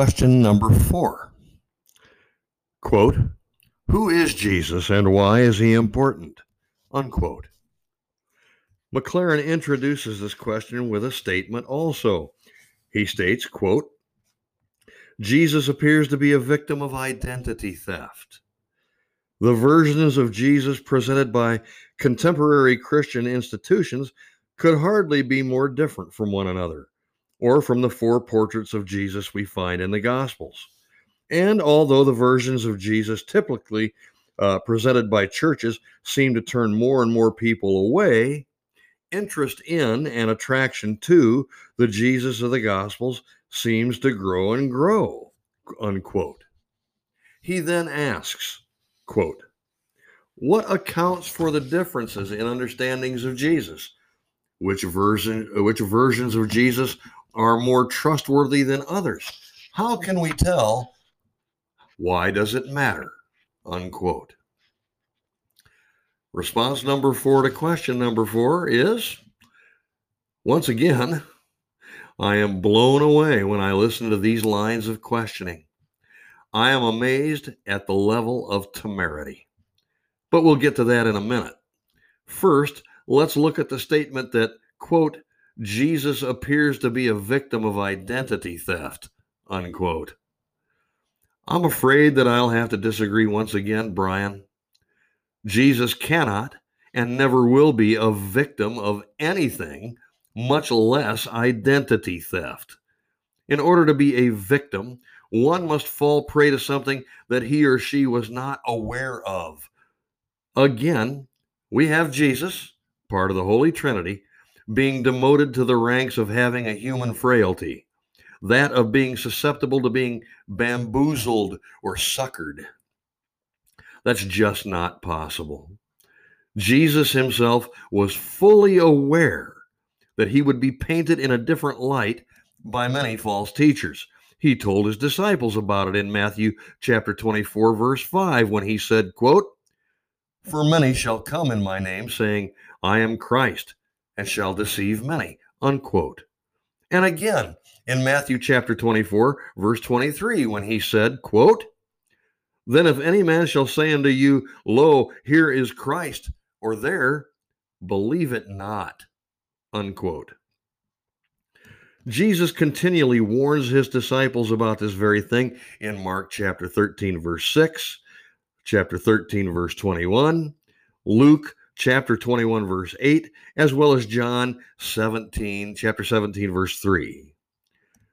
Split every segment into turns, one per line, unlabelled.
question number four. Quote, Who is Jesus and why is he important? Unquote. McLaren introduces this question with a statement also. He states, quote, Jesus appears to be a victim of identity theft. The versions of Jesus presented by contemporary Christian institutions could hardly be more different from one another, or from the four portraits of Jesus we find in the Gospels. And although the versions of Jesus typically uh, presented by churches seem to turn more and more people away, interest in and attraction to the Jesus of the Gospels seems to grow and grow. Unquote. He then asks, quote, What accounts for the differences in understandings of Jesus? Which version which versions of Jesus are more trustworthy than others? How can we tell? Why does it matter? Unquote. Response number four to question number four is once again, I am blown away when I listen to these lines of questioning. I am amazed at the level of temerity. But we'll get to that in a minute. First, let's look at the statement that, quote, Jesus appears to be a victim of identity theft, unquote. I'm afraid that I'll have to disagree once again, Brian. Jesus cannot and never will be a victim of anything, much less identity theft. In order to be a victim, one must fall prey to something that he or she was not aware of. Again, we have Jesus, part of the Holy Trinity, being demoted to the ranks of having a human frailty, that of being susceptible to being bamboozled or suckered. That's just not possible. Jesus himself was fully aware that he would be painted in a different light by many false teachers. He told his disciples about it in Matthew chapter 24 verse 5 when he said, quote, "For many shall come in my name saying, I am Christ, and shall deceive many." Unquote. And again, in Matthew chapter 24 verse 23 when he said, quote, then if any man shall say unto you, Lo, here is Christ, or there, believe it not. Unquote. Jesus continually warns his disciples about this very thing in Mark chapter 13, verse 6, chapter 13, verse 21, Luke chapter 21, verse 8, as well as John 17, chapter 17, verse 3.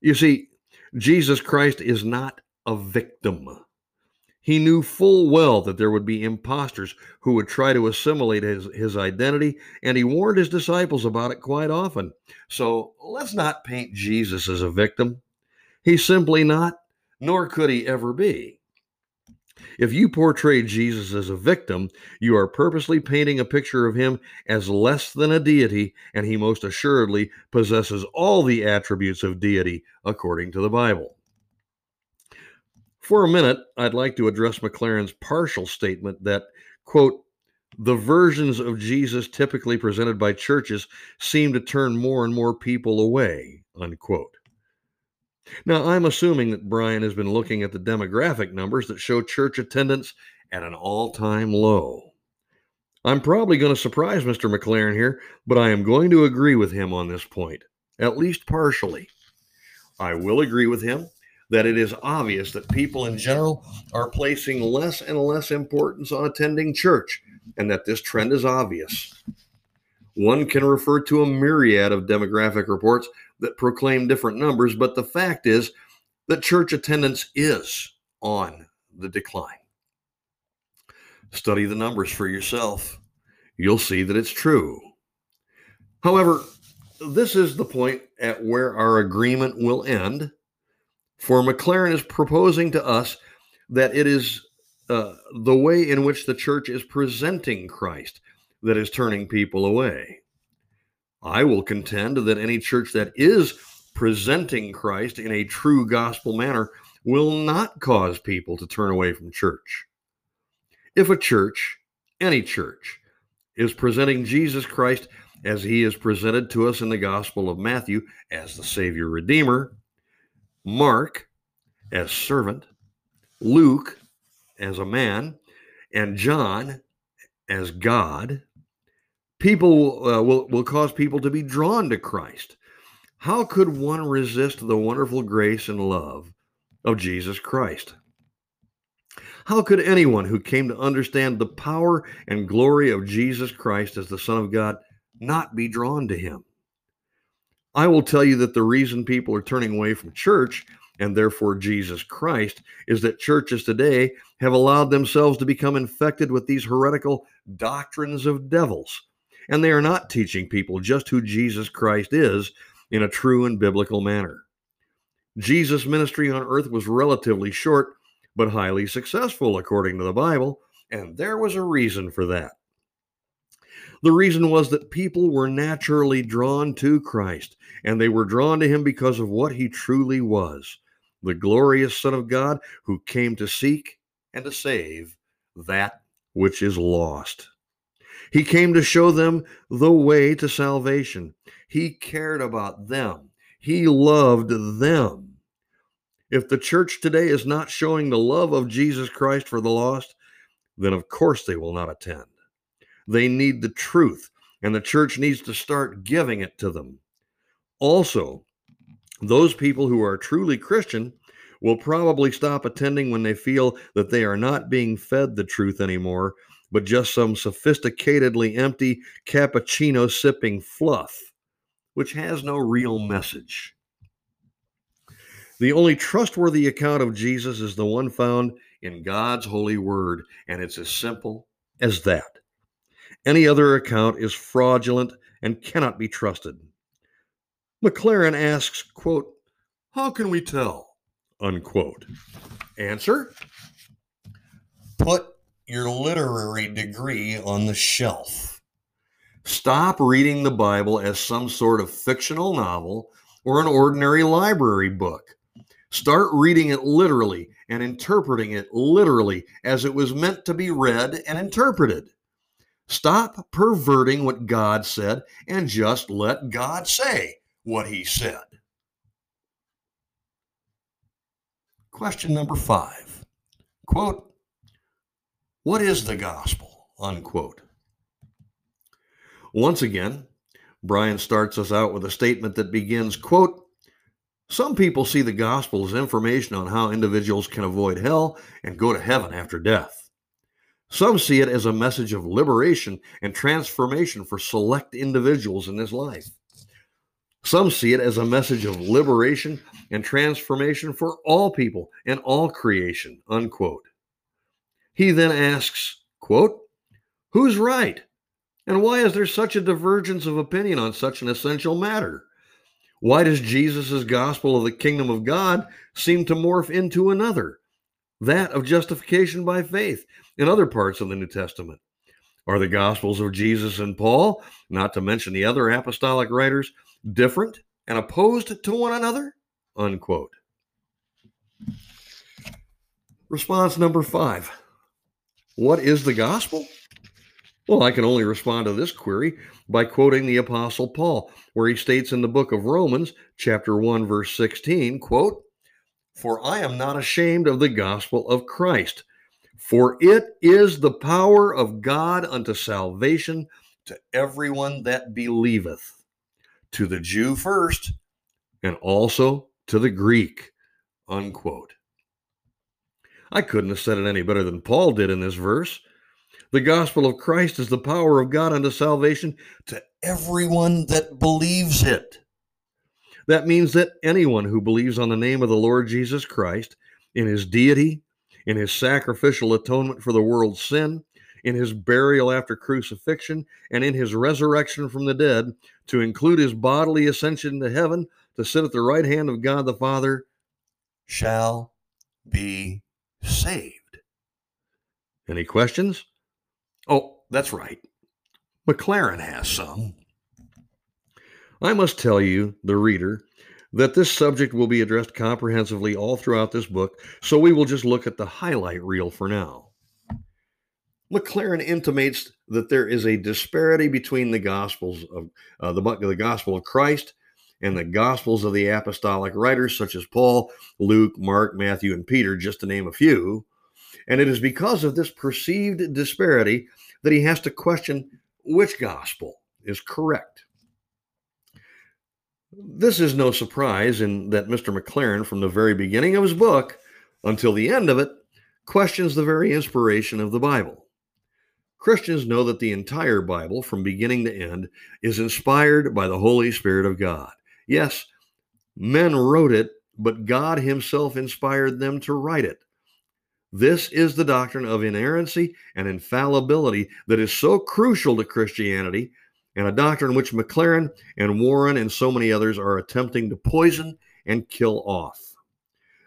You see, Jesus Christ is not a victim. He knew full well that there would be impostors who would try to assimilate his, his identity, and he warned his disciples about it quite often. So let's not paint Jesus as a victim. He's simply not, nor could he ever be. If you portray Jesus as a victim, you are purposely painting a picture of him as less than a deity, and he most assuredly possesses all the attributes of deity according to the Bible. For a minute, I'd like to address McLaren's partial statement that, quote, the versions of Jesus typically presented by churches seem to turn more and more people away, unquote. Now, I'm assuming that Brian has been looking at the demographic numbers that show church attendance at an all time low. I'm probably going to surprise Mr. McLaren here, but I am going to agree with him on this point, at least partially. I will agree with him that it is obvious that people in general are placing less and less importance on attending church, and that this trend is obvious. One can refer to a myriad of demographic reports that proclaim different numbers, but the fact is that church attendance is on the decline. Study the numbers for yourself. You'll see that it's true. However, this is the point at where our agreement will end for McLaren is proposing to us that it is uh, the way in which the church is presenting Christ that is turning people away. I will contend that any church that is presenting Christ in a true gospel manner will not cause people to turn away from church. If a church, any church, is presenting Jesus Christ as he is presented to us in the Gospel of Matthew as the Savior Redeemer, Mark, as servant, Luke as a man, and John as God, people uh, will, will cause people to be drawn to Christ. How could one resist the wonderful grace and love of Jesus Christ? How could anyone who came to understand the power and glory of Jesus Christ as the Son of God not be drawn to him? I will tell you that the reason people are turning away from church and therefore Jesus Christ is that churches today have allowed themselves to become infected with these heretical doctrines of devils. And they are not teaching people just who Jesus Christ is in a true and biblical manner. Jesus' ministry on earth was relatively short, but highly successful according to the Bible, and there was a reason for that. The reason was that people were naturally drawn to Christ, and they were drawn to him because of what he truly was the glorious Son of God who came to seek and to save that which is lost. He came to show them the way to salvation. He cared about them. He loved them. If the church today is not showing the love of Jesus Christ for the lost, then of course they will not attend. They need the truth, and the church needs to start giving it to them. Also, those people who are truly Christian will probably stop attending when they feel that they are not being fed the truth anymore, but just some sophisticatedly empty cappuccino sipping fluff, which has no real message. The only trustworthy account of Jesus is the one found in God's holy word, and it's as simple as that. Any other account is fraudulent and cannot be trusted. McLaren asks, quote, How can we tell? Unquote. Answer Put your literary degree on the shelf. Stop reading the Bible as some sort of fictional novel or an ordinary library book. Start reading it literally and interpreting it literally as it was meant to be read and interpreted. Stop perverting what God said and just let God say what he said. Question number five quote, What is the gospel? Unquote. Once again, Brian starts us out with a statement that begins, quote, some people see the gospel as information on how individuals can avoid hell and go to heaven after death. Some see it as a message of liberation and transformation for select individuals in this life. Some see it as a message of liberation and transformation for all people and all creation, unquote. He then asks, quote, Who's right? And why is there such a divergence of opinion on such an essential matter? Why does Jesus' gospel of the kingdom of God seem to morph into another, that of justification by faith, in other parts of the New Testament? Are the Gospels of Jesus and Paul, not to mention the other apostolic writers, different and opposed to one another? Unquote. Response number five What is the gospel? Well, I can only respond to this query by quoting the apostle Paul, where he states in the book of Romans, chapter 1 verse 16, quote, "For I am not ashamed of the gospel of Christ, for it is the power of God unto salvation to everyone that believeth, to the Jew first, and also to the Greek. Unquote. I couldn't have said it any better than Paul did in this verse. The gospel of Christ is the power of God unto salvation to everyone that believes it. That means that anyone who believes on the name of the Lord Jesus Christ in his deity, in his sacrificial atonement for the world's sin, in his burial after crucifixion, and in his resurrection from the dead, to include his bodily ascension to heaven to sit at the right hand of God the Father, shall be saved. Any questions? Oh, that's right. McLaren has some. I must tell you, the reader, that this subject will be addressed comprehensively all throughout this book, so we will just look at the highlight reel for now. McLaren intimates that there is a disparity between the gospels of uh, the, the gospel of Christ and the Gospels of the apostolic writers, such as Paul, Luke, Mark, Matthew, and Peter, just to name a few. And it is because of this perceived disparity that he has to question which gospel is correct. This is no surprise in that Mr. McLaren, from the very beginning of his book until the end of it, questions the very inspiration of the Bible. Christians know that the entire Bible, from beginning to end, is inspired by the Holy Spirit of God. Yes, men wrote it, but God Himself inspired them to write it. This is the doctrine of inerrancy and infallibility that is so crucial to Christianity, and a doctrine which McLaren and Warren and so many others are attempting to poison and kill off.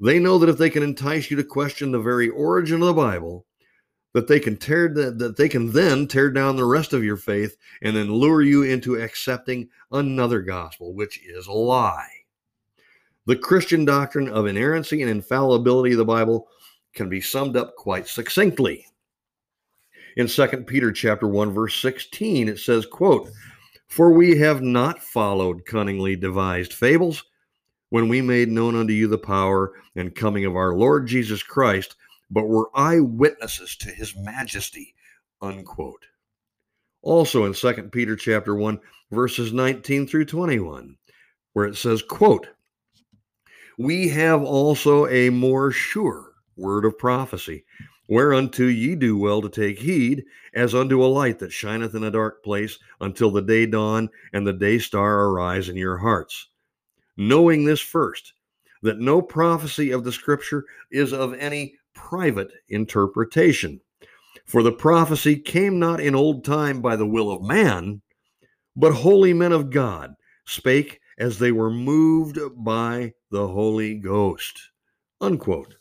They know that if they can entice you to question the very origin of the Bible, that they can tear the, that they can then tear down the rest of your faith and then lure you into accepting another gospel which is a lie. The christian doctrine of inerrancy and infallibility of the bible can be summed up quite succinctly. In 2 peter chapter 1 verse 16 it says quote for we have not followed cunningly devised fables when we made known unto you the power and coming of our lord jesus christ but were eyewitnesses to his majesty unquote. Also in 2 peter chapter 1 verses 19 through 21 where it says quote we have also a more sure word of prophecy whereunto ye do well to take heed as unto a light that shineth in a dark place until the day dawn and the day star arise in your hearts. Knowing this first that no prophecy of the scripture is of any private interpretation. For the prophecy came not in old time by the will of man, but holy men of God spake as they were moved by the Holy Ghost. Unquote.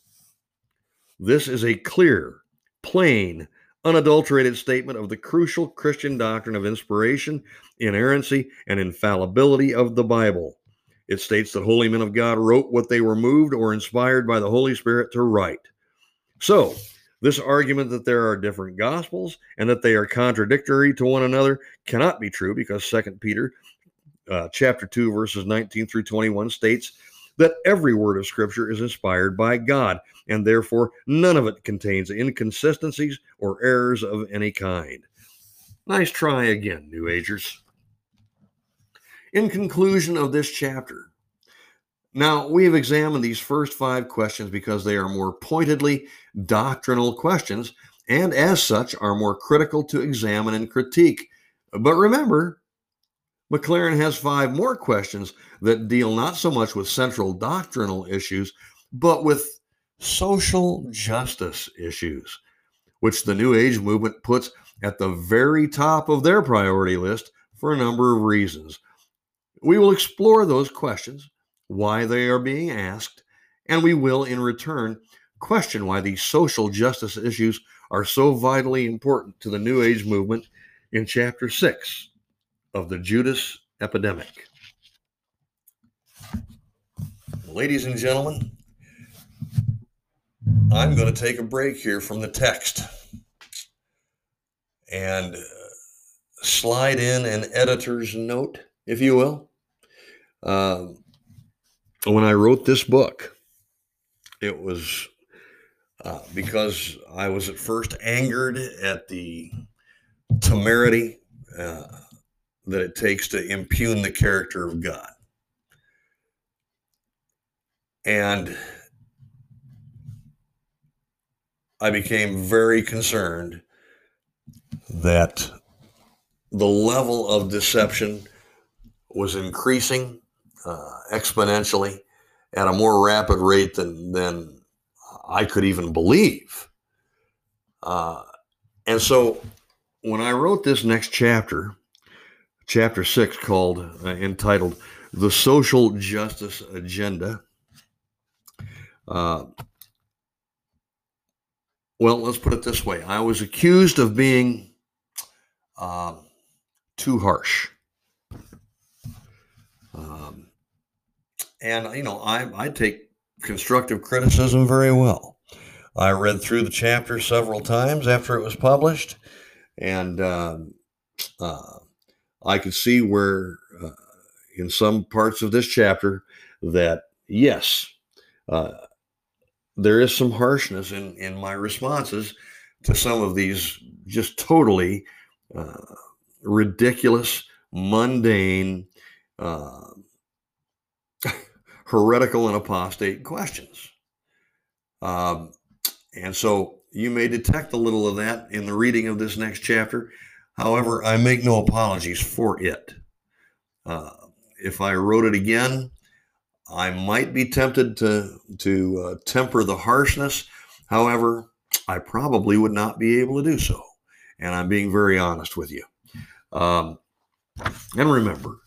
This is a clear, plain, unadulterated statement of the crucial Christian doctrine of inspiration, inerrancy, and infallibility of the Bible. It states that holy men of God wrote what they were moved or inspired by the Holy Spirit to write. So, this argument that there are different gospels and that they are contradictory to one another cannot be true because Second Peter uh, chapter 2 verses 19 through 21 states that every word of scripture is inspired by God and therefore none of it contains inconsistencies or errors of any kind. Nice try again, New Agers. In conclusion of this chapter, now, we have examined these first five questions because they are more pointedly doctrinal questions and, as such, are more critical to examine and critique. But remember, McLaren has five more questions that deal not so much with central doctrinal issues, but with social justice issues, which the New Age movement puts at the very top of their priority list for a number of reasons. We will explore those questions why they are being asked, and we will, in return, question why these social justice issues are so vitally important to the New Age movement in Chapter 6 of the Judas Epidemic. Ladies and gentlemen, I'm going to take a break here from the text and uh, slide in an editor's note, if you will. Um, when I wrote this book, it was uh, because I was at first angered at the temerity uh, that it takes to impugn the character of God. And I became very concerned that the level of deception was increasing uh, exponentially at a more rapid rate than than I could even believe. Uh, and so, when I wrote this next chapter, chapter six, called uh, entitled "The Social Justice Agenda," uh, well, let's put it this way: I was accused of being um, too harsh. Um, and, you know, I, I take constructive criticism very well. I read through the chapter several times after it was published, and uh, uh, I could see where uh, in some parts of this chapter that yes, uh, there is some harshness in in my responses to some of these just totally uh, ridiculous, mundane, uh, heretical, and apostate questions. Um, and so you may detect a little of that in the reading of this next chapter. However, I make no apologies for it. Uh, if I wrote it again, I might be tempted to to uh, temper the harshness. However, I probably would not be able to do so, and I'm being very honest with you. Um, and remember,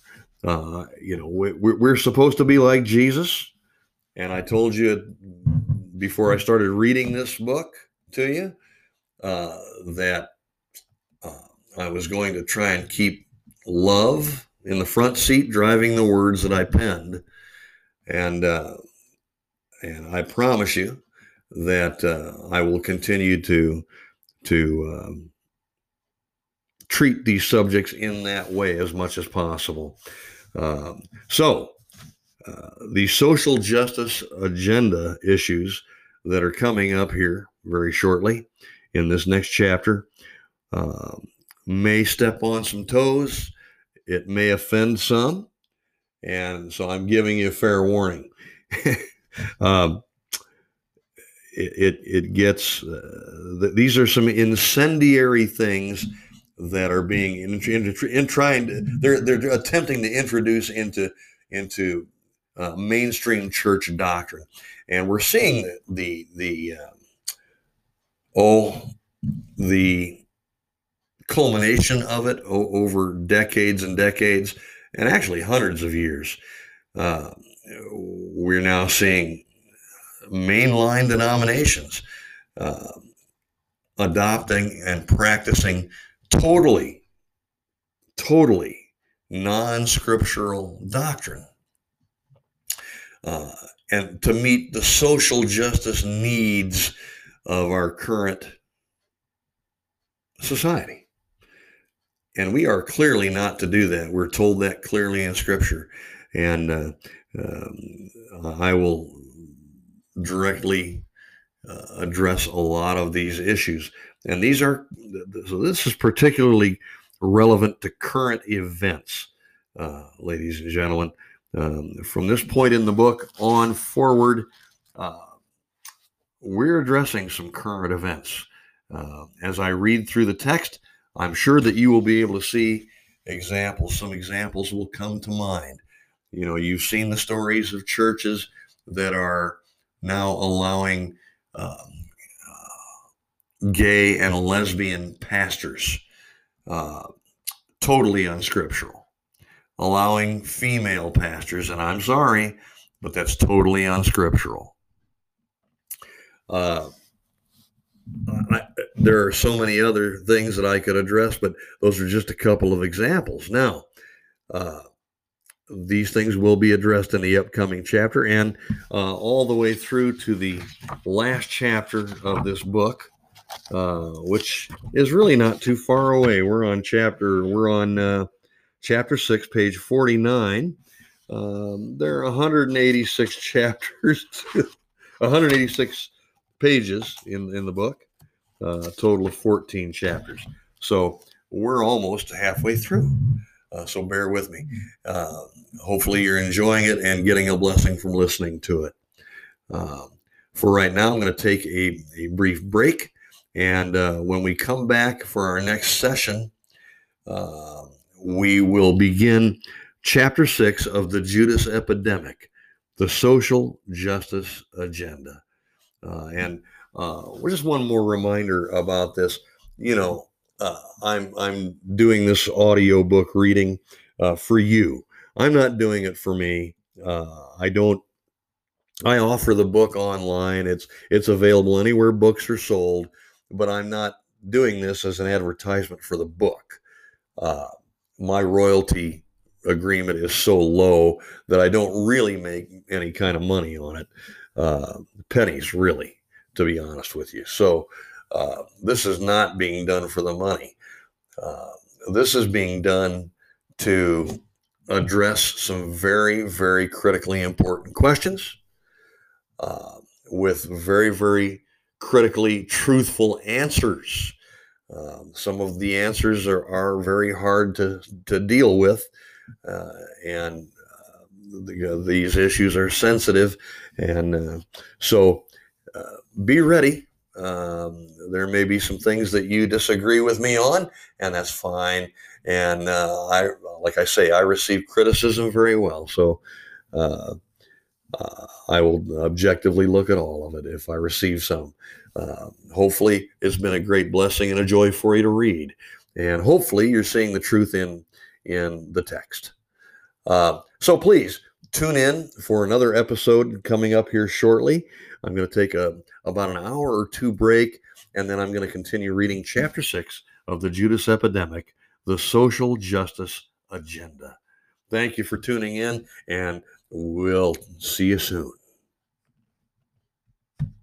uh, you know, we, we're supposed to be like Jesus, and I told you before I started reading this book to you uh, that uh, I was going to try and keep love in the front seat, driving the words that I penned, and uh, and I promise you that uh, I will continue to to um, treat these subjects in that way as much as possible. Um, so, uh, the social justice agenda issues that are coming up here very shortly in this next chapter uh, may step on some toes. It may offend some. And so I'm giving you a fair warning. um, it, it, it, gets, uh, these are some incendiary things that are being in, in, in, trying to, they're, they're attempting to introduce into, into uh, mainstream church doctrine. And we're seeing the, the, the uh, oh, the culmination of it o- over decades and decades, and actually hundreds of years. Uh, we're now seeing mainline denominations uh, adopting and practicing totally, totally non scriptural doctrine. Uh, and to meet the social justice needs of our current society. And we are clearly not to do that. We're told that clearly in Scripture. And uh, um, I will directly uh, address a lot of these issues. And these are, so this is particularly relevant to current events, uh, ladies and gentlemen. Um, from this point in the book on forward, uh, we're addressing some current events. Uh, as I read through the text, I'm sure that you will be able to see examples. Some examples will come to mind. You know, you've seen the stories of churches that are now allowing um, gay and lesbian pastors, uh, totally unscriptural. Allowing female pastors, and I'm sorry, but that's totally unscriptural. Uh, I, there are so many other things that I could address, but those are just a couple of examples. Now, uh, these things will be addressed in the upcoming chapter and uh, all the way through to the last chapter of this book, uh, which is really not too far away. We're on chapter, we're on uh, chapter six, page 49. Um, there are 186 chapters, 186 pages in, in the book, uh, total of 14 chapters. So we're almost halfway through. Uh, so bear with me. Uh, hopefully, you're enjoying it and getting a blessing from listening to it. Uh, for right now, I'm going to take a, a brief break. And uh, when we come back for our next session, uh, we will begin chapter six of the Judas epidemic, the social justice agenda. Uh, and uh, just one more reminder about this. You know, uh, I'm I'm doing this audio book reading uh, for you. I'm not doing it for me. I don't. I offer the book online. It's it's available anywhere books are sold, but I'm not doing this as an advertisement for the book. Uh, my royalty agreement is so low that I don't really make any kind of money on it uh, pennies, really, to be honest with you. So uh, this is not being done for the money. Uh, this is being done to address some very, very critically important questions uh, with very, very critically truthful answers. Um, some of the answers are, are very hard to, to deal with, uh, and uh, the, uh, these issues are sensitive. And uh, so uh, be ready. Um, there may be some things that you disagree with me on, and that's fine. And uh, I, like I say, I receive criticism very well. So uh, I will objectively look at all of it if I receive some. Uh, hopefully, it's been a great blessing and a joy for you to read, and hopefully, you're seeing the truth in in the text. Uh, so please tune in for another episode coming up here shortly. I'm going to take a about an hour or two break, and then I'm going to continue reading chapter six of the Judas Epidemic the social justice agenda. Thank you for tuning in, and we'll see you soon.